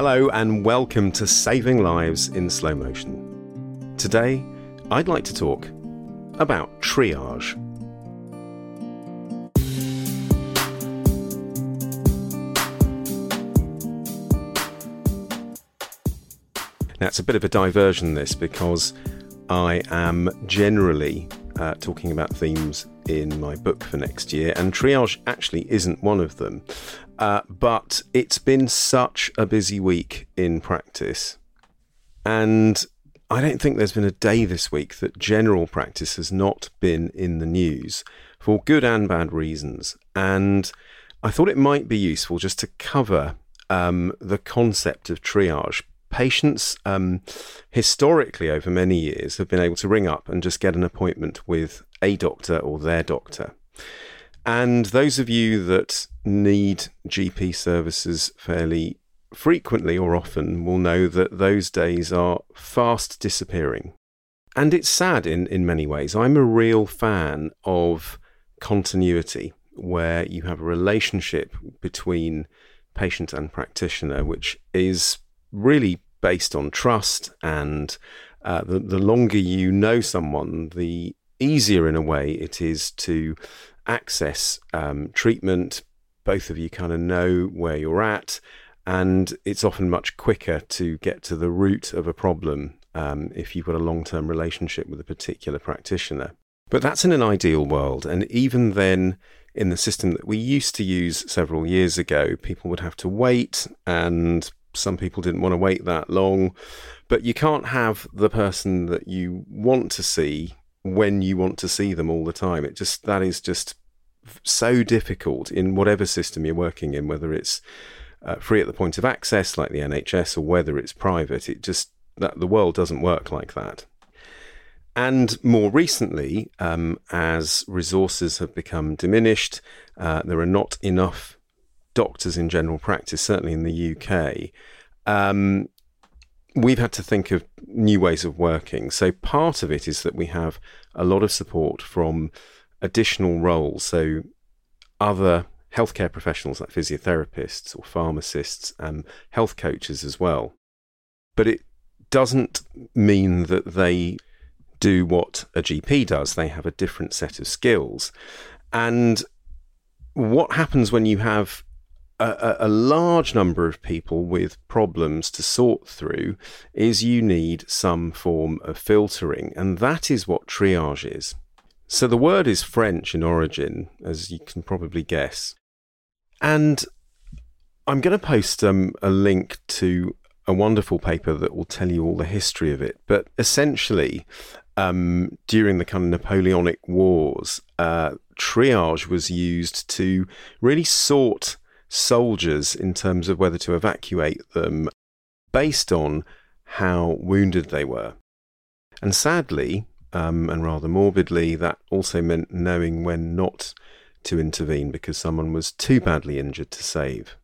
Hello, and welcome to Saving Lives in Slow Motion. Today, I'd like to talk about triage. Now, it's a bit of a diversion, this, because I am generally uh, talking about themes in my book for next year, and triage actually isn't one of them. Uh, but it's been such a busy week in practice, and I don't think there's been a day this week that general practice has not been in the news for good and bad reasons. And I thought it might be useful just to cover um, the concept of triage patients um, historically over many years have been able to ring up and just get an appointment with a doctor or their doctor. And those of you that need GP services fairly frequently or often will know that those days are fast disappearing. And it's sad in, in many ways. I'm a real fan of continuity, where you have a relationship between patient and practitioner, which is really based on trust. And uh, the, the longer you know someone, the easier in a way it is to access um, treatment. Both of you kind of know where you're at, and it's often much quicker to get to the root of a problem um, if you've got a long term relationship with a particular practitioner. But that's in an ideal world, and even then, in the system that we used to use several years ago, people would have to wait and some people didn't want to wait that long. But you can't have the person that you want to see when you want to see them all the time. It just that is just so difficult in whatever system you're working in, whether it's uh, free at the point of access like the NHS or whether it's private. It just that the world doesn't work like that. And more recently, um, as resources have become diminished, uh, there are not enough doctors in general practice, certainly in the UK, um, we've had to think of new ways of working. So part of it is that we have a lot of support from additional roles. So other healthcare professionals like physiotherapists or pharmacists and health coaches as well. But it doesn't mean that they do what a GP does. They have a different set of skills. And what happens when you have a, a, large number of people with problems to sort through is you need some form of filtering, and that is what triage is. So the word is French in origin, as you can probably guess. And I'm going to post um, a link to a wonderful paper that will tell you all the history of it. But essentially, um, during the kind of Napoleonic Wars, uh, triage was used to really sort soldiers in terms of whether to evacuate them based on how wounded they were. And sadly, um, and rather morbidly, that also meant knowing when not to intervene because someone was too badly injured to save.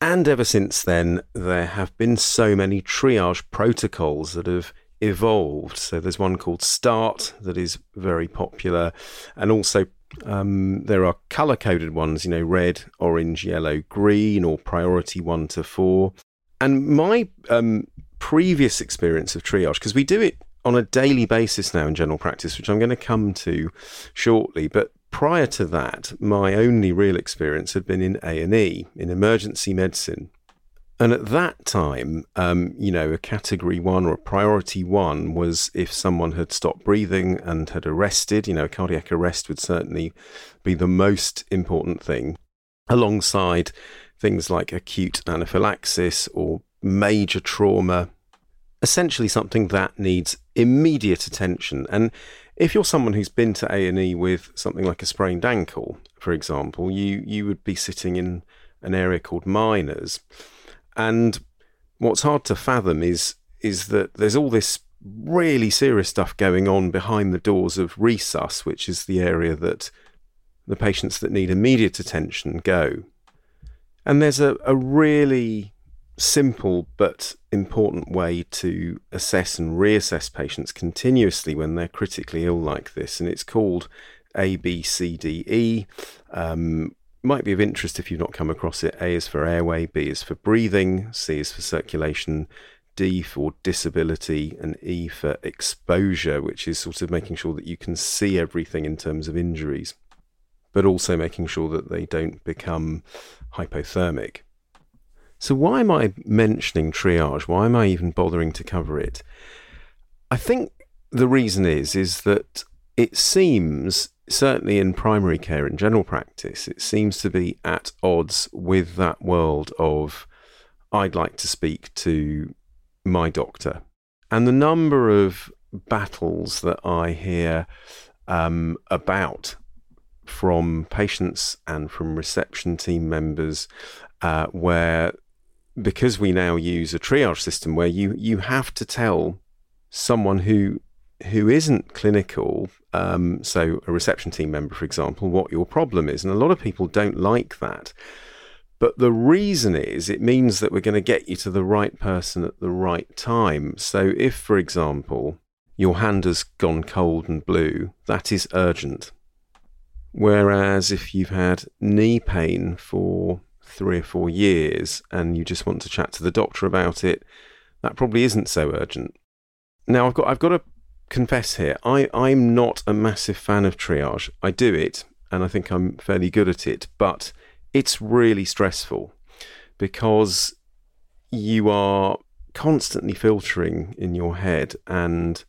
And ever since then, there have been so many triage protocols that have evolved. So there's one called START that is very popular, and also um, there are color coded ones, you know, red, orange, yellow, green, or priority one to four. And my um, previous experience of triage, because we do it on a daily basis now in general practice, which I'm going to come to shortly. But prior to that, my only real experience had been in A and E, in emergency medicine. And at that time, um, you know, a category one or a priority one was if someone had stopped breathing and had arrested, you know, cardiac arrest would certainly be the most important thing, alongside things like acute anaphylaxis or major trauma, essentially something that needs immediate attention. And if you're someone who's been to A&E with something like a sprained ankle, for example, you, you would be sitting in an area called minors and what's hard to fathom is is that there's all this really serious stuff going on behind the doors of resus, which is the area that the patients that need immediate attention go. And there's a, a really simple but important way to assess and reassess patients continuously when they're critically ill like this, and it's called ABCDE. Um, might be of interest if you've not come across it. A is for airway, B is for breathing, C is for circulation, D for disability, and E for exposure, which is sort of making sure that you can see everything in terms of injuries, but also making sure that they don't become hypothermic. So, why am I mentioning triage? Why am I even bothering to cover it? I think the reason is is that it seems certainly in primary care in general practice, it seems to be at odds with that world of I'd like to speak to my doctor. And the number of battles that I hear um, about from patients and from reception team members, uh, where because we now use a triage system where you you have to tell someone who who isn't clinical, um, so a reception team member, for example, what your problem is. And a lot of people don't like that. But the reason is it means that we're going to get you to the right person at the right time. So if, for example, your hand has gone cold and blue, that is urgent. Whereas if you've had knee pain for three or four years and you just want to chat to the doctor about it, that probably isn't so urgent. Now I've got I've got a confess here, I, I'm not a massive fan of triage. I do it, and I think I'm fairly good at it, but it's really stressful because you are constantly filtering in your head and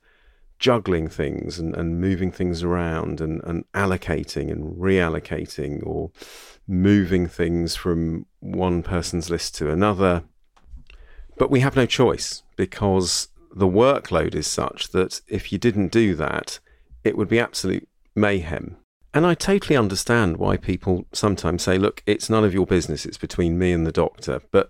juggling things and, and moving things around and, and allocating and reallocating or moving things from one person's list to another. But we have no choice because the workload is such that if you didn't do that, it would be absolute mayhem. And I totally understand why people sometimes say, look, it's none of your business, it's between me and the doctor. But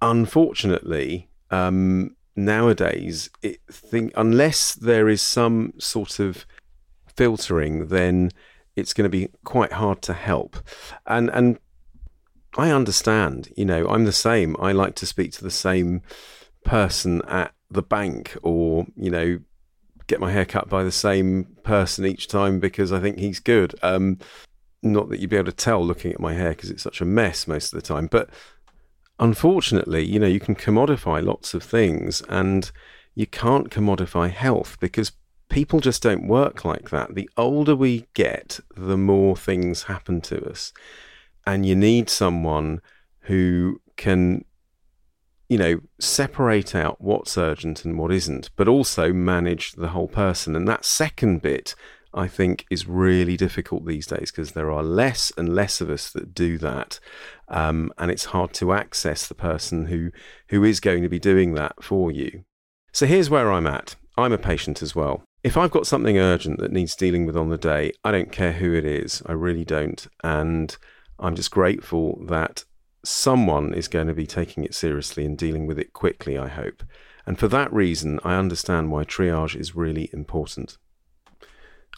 unfortunately, um, nowadays, it think, unless there is some sort of filtering, then it's going to be quite hard to help. And, and I understand, you know, I'm the same. I like to speak to the same person at the bank or, you know, get my hair cut by the same person each time because I think he's good. Um, not that you'd be able to tell looking at my hair because it's such a mess most of the time. But unfortunately, you know, you can commodify lots of things and you can't commodify health because people just don't work like that. The older we get, the more things happen to us. And you need someone who can you know, separate out what's urgent and what isn't, but also manage the whole person. And that second bit, I think, is really difficult these days because there are less and less of us that do that, um, and it's hard to access the person who who is going to be doing that for you. So here's where I'm at. I'm a patient as well. If I've got something urgent that needs dealing with on the day, I don't care who it is. I really don't, and I'm just grateful that someone is going to be taking it seriously and dealing with it quickly, I hope. And for that reason, I understand why triage is really important.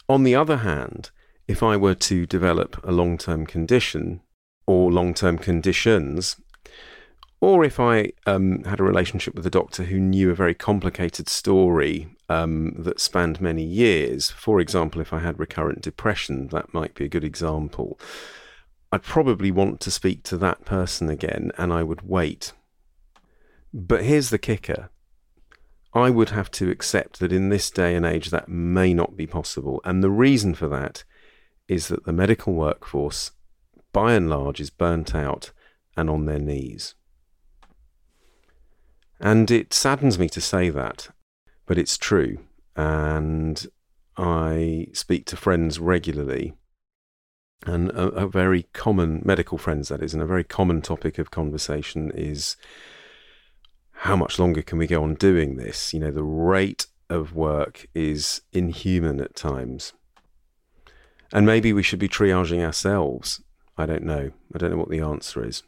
On the other hand, if I were to develop a long term condition or long term conditions, or if I um, had a relationship with a doctor who knew a very complicated story um, that spanned many years, for example, if I had recurrent depression, that might be a good example. I'd probably want to speak to that person again and I would wait. But here's the kicker I would have to accept that in this day and age that may not be possible. And the reason for that is that the medical workforce, by and large, is burnt out and on their knees. And it saddens me to say that, but it's true. And I speak to friends regularly, and a, a, very common medical friends that is, and a very common topic of conversation is how much longer can we go on doing this? You know, the rate of work is inhuman at times. And maybe we should be triaging ourselves. I don't know. I don't know what the answer is.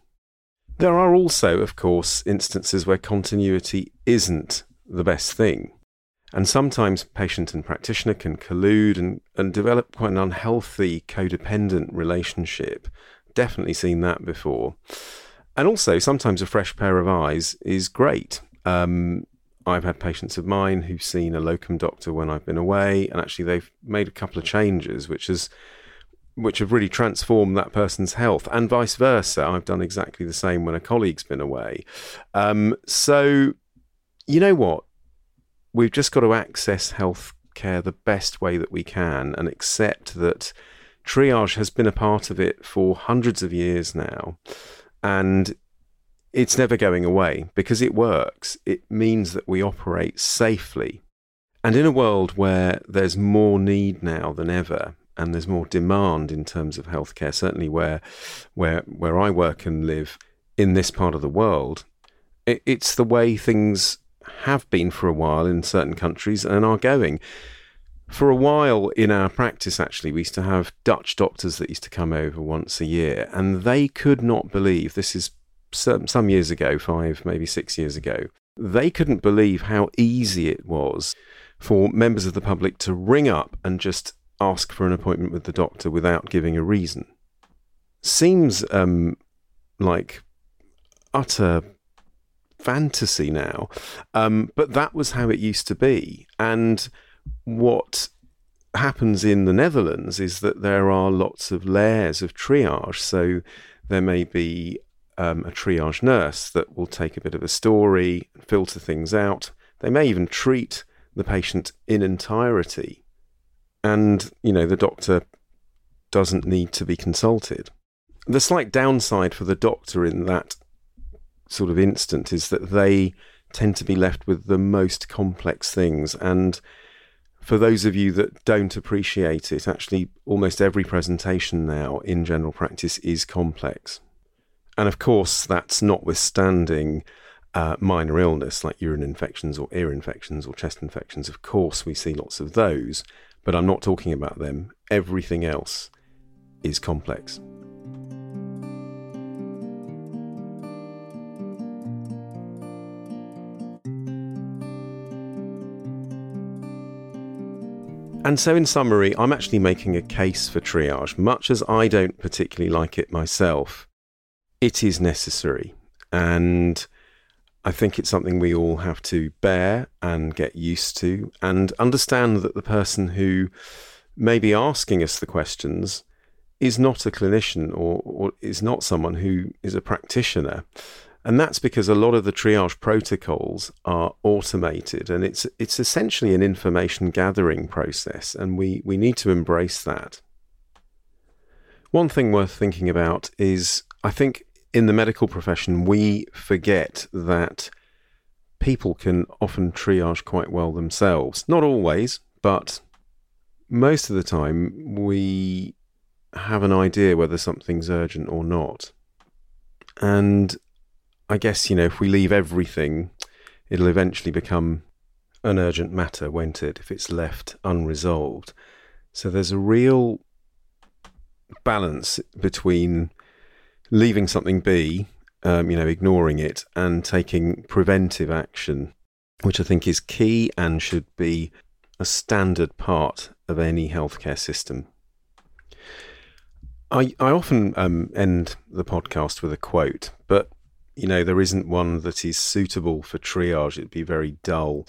There are also, of course, instances where continuity isn't the best thing. And sometimes patient and practitioner can collude and, and develop quite an unhealthy codependent relationship. Definitely seen that before. And also, sometimes a fresh pair of eyes is great. Um, I've had patients of mine who've seen a locum doctor when I've been away, and actually they've made a couple of changes, which has which have really transformed that person's health, and vice versa. I've done exactly the same when a colleague's been away. Um, so, you know what? We've just got to access health care the best way that we can and accept that triage has been a part of it for hundreds of years now. And it's never going away because it works. It means that we operate safely. And in a world where there's more need now than ever, and there's more demand in terms of healthcare, certainly where where where I work and live in this part of the world, it, it's the way things have been for a while in certain countries and are going. For a while in our practice, actually, we used to have Dutch doctors that used to come over once a year, and they could not believe this is some, some years ago, five, maybe six years ago, they couldn't believe how easy it was for members of the public to ring up and just ask for an appointment with the doctor without giving a reason. Seems um, like utter fantasy now, um, but that was how it used to be. And what happens in the Netherlands is that there are lots of layers of triage. So there may be um, a triage nurse that will take a bit of a story, filter things out. They may even treat the patient in entirety and you know the doctor doesn't need to be consulted. The slight downside for the doctor in that sort of instant is that they tend to be left with the most complex things and for those of you that don't appreciate it, actually, almost every presentation now in general practice is complex. And of course, that's notwithstanding uh, minor illness like urine infections or ear infections or chest infections. Of course, we see lots of those but I'm not talking about them. Everything else is complex. And so, in summary, I'm actually making a case for triage. Much as I don't particularly like it myself, it is necessary. And I think it's something we all have to bear and get used to and understand that the person who may be asking us the questions is not a clinician or, or is not someone who is a practitioner. And that's because a lot of the triage protocols are automated and it's it's essentially an information gathering process and we, we need to embrace that. One thing worth thinking about is I think in the medical profession, we forget that people can often triage quite well themselves. Not always, but most of the time, we have an idea whether something's urgent or not. And I guess, you know, if we leave everything, it'll eventually become an urgent matter, won't it, if it's left unresolved? So there's a real balance between leaving something be, um, you know, ignoring it, and taking preventive action, which I think is key and should be a standard part of any healthcare system. I, I often um, end the podcast with a quote, but you know there isn't one that is suitable for triage. It'd be very dull.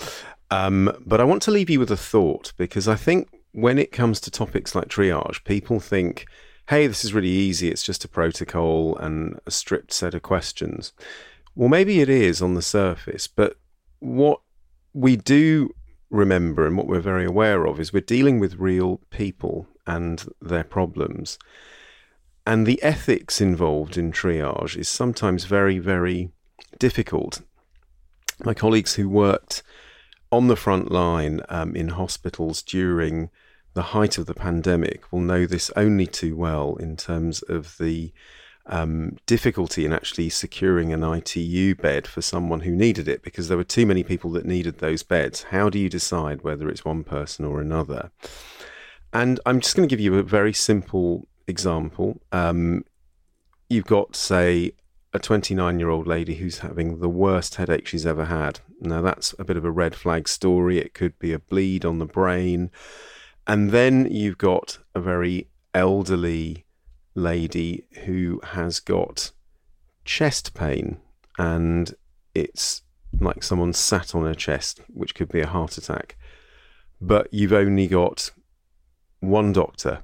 Um, but I want to leave you with a thought because I think when it comes to topics like triage, people think hey, this is really easy, it's just a protocol and a strict set of questions. Well, maybe it is on the surface, but what we do remember, and what we're very aware of, is we're dealing with real people and their problems. And the ethics involved in triage is sometimes very, very difficult. My colleagues who worked on the front line um, in hospitals during the height of the pandemic will know this only too well in terms of the um, difficulty in actually securing an ITU bed for someone who needed it because there were too many people that needed those beds. How do you decide whether it's one person or another? And I'm just going to give you a very simple example. Um, you've got, say, a 29 year old lady who's having the worst headache she's ever had. Now, that's a bit of a red flag story. It could be a bleed on the brain. And then you've got a very elderly lady who has got chest pain and it's like someone sat on her chest, which could be a heart attack. But you've only got one doctor.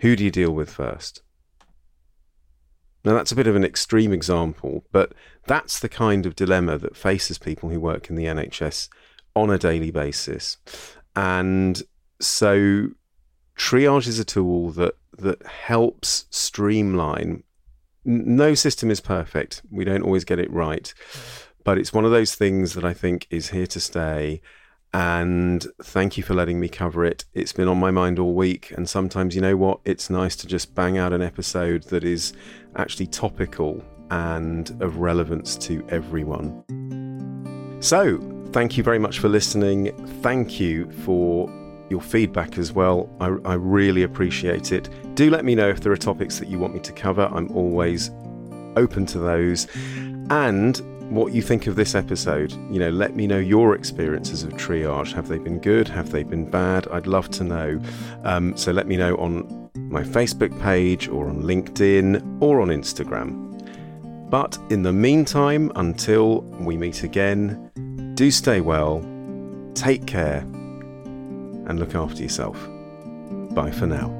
Who do you deal with first? Now, that's a bit of an extreme example, but that's the kind of dilemma that faces people who work in the NHS on a daily basis. And so, triage is a tool that that helps streamline. No system is perfect. We don't always get it right. Mm. But it's one of those things that I think is here to stay. And thank you for letting me cover it. It's been on my mind all week. And sometimes, you know what? It's nice to just bang out an episode that is actually topical and of relevance to everyone. So, thank you very much for listening. Thank you for your feedback as well. I, I, really appreciate it. Do let me know if there are topics that you want me to cover. I'm always open to those. And what you think of this episode. You know, let me know your experiences of triage. Have they been good? Have they been bad? I'd love to know. Um, so let me know on my Facebook page or on LinkedIn or on Instagram. But in the meantime, until we meet again, do stay well, take care and look after yourself. Bye for now.